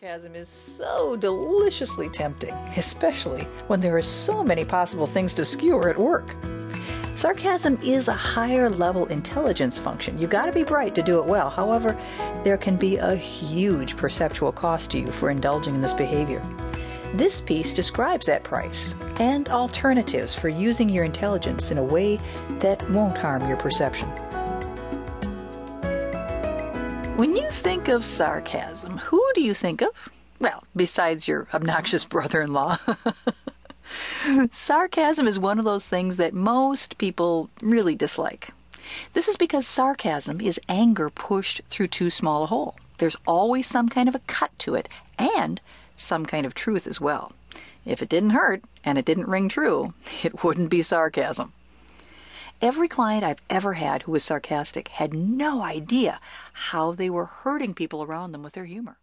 Sarcasm is so deliciously tempting, especially when there are so many possible things to skewer at work. Sarcasm is a higher level intelligence function. You've gotta be bright to do it well. However, there can be a huge perceptual cost to you for indulging in this behavior. This piece describes that price and alternatives for using your intelligence in a way that won't harm your perception. When you think of sarcasm, who do you think of? Well, besides your obnoxious brother in law. sarcasm is one of those things that most people really dislike. This is because sarcasm is anger pushed through too small a hole. There's always some kind of a cut to it, and some kind of truth as well. If it didn't hurt and it didn't ring true, it wouldn't be sarcasm. Every client I've ever had who was sarcastic had no idea how they were hurting people around them with their humor.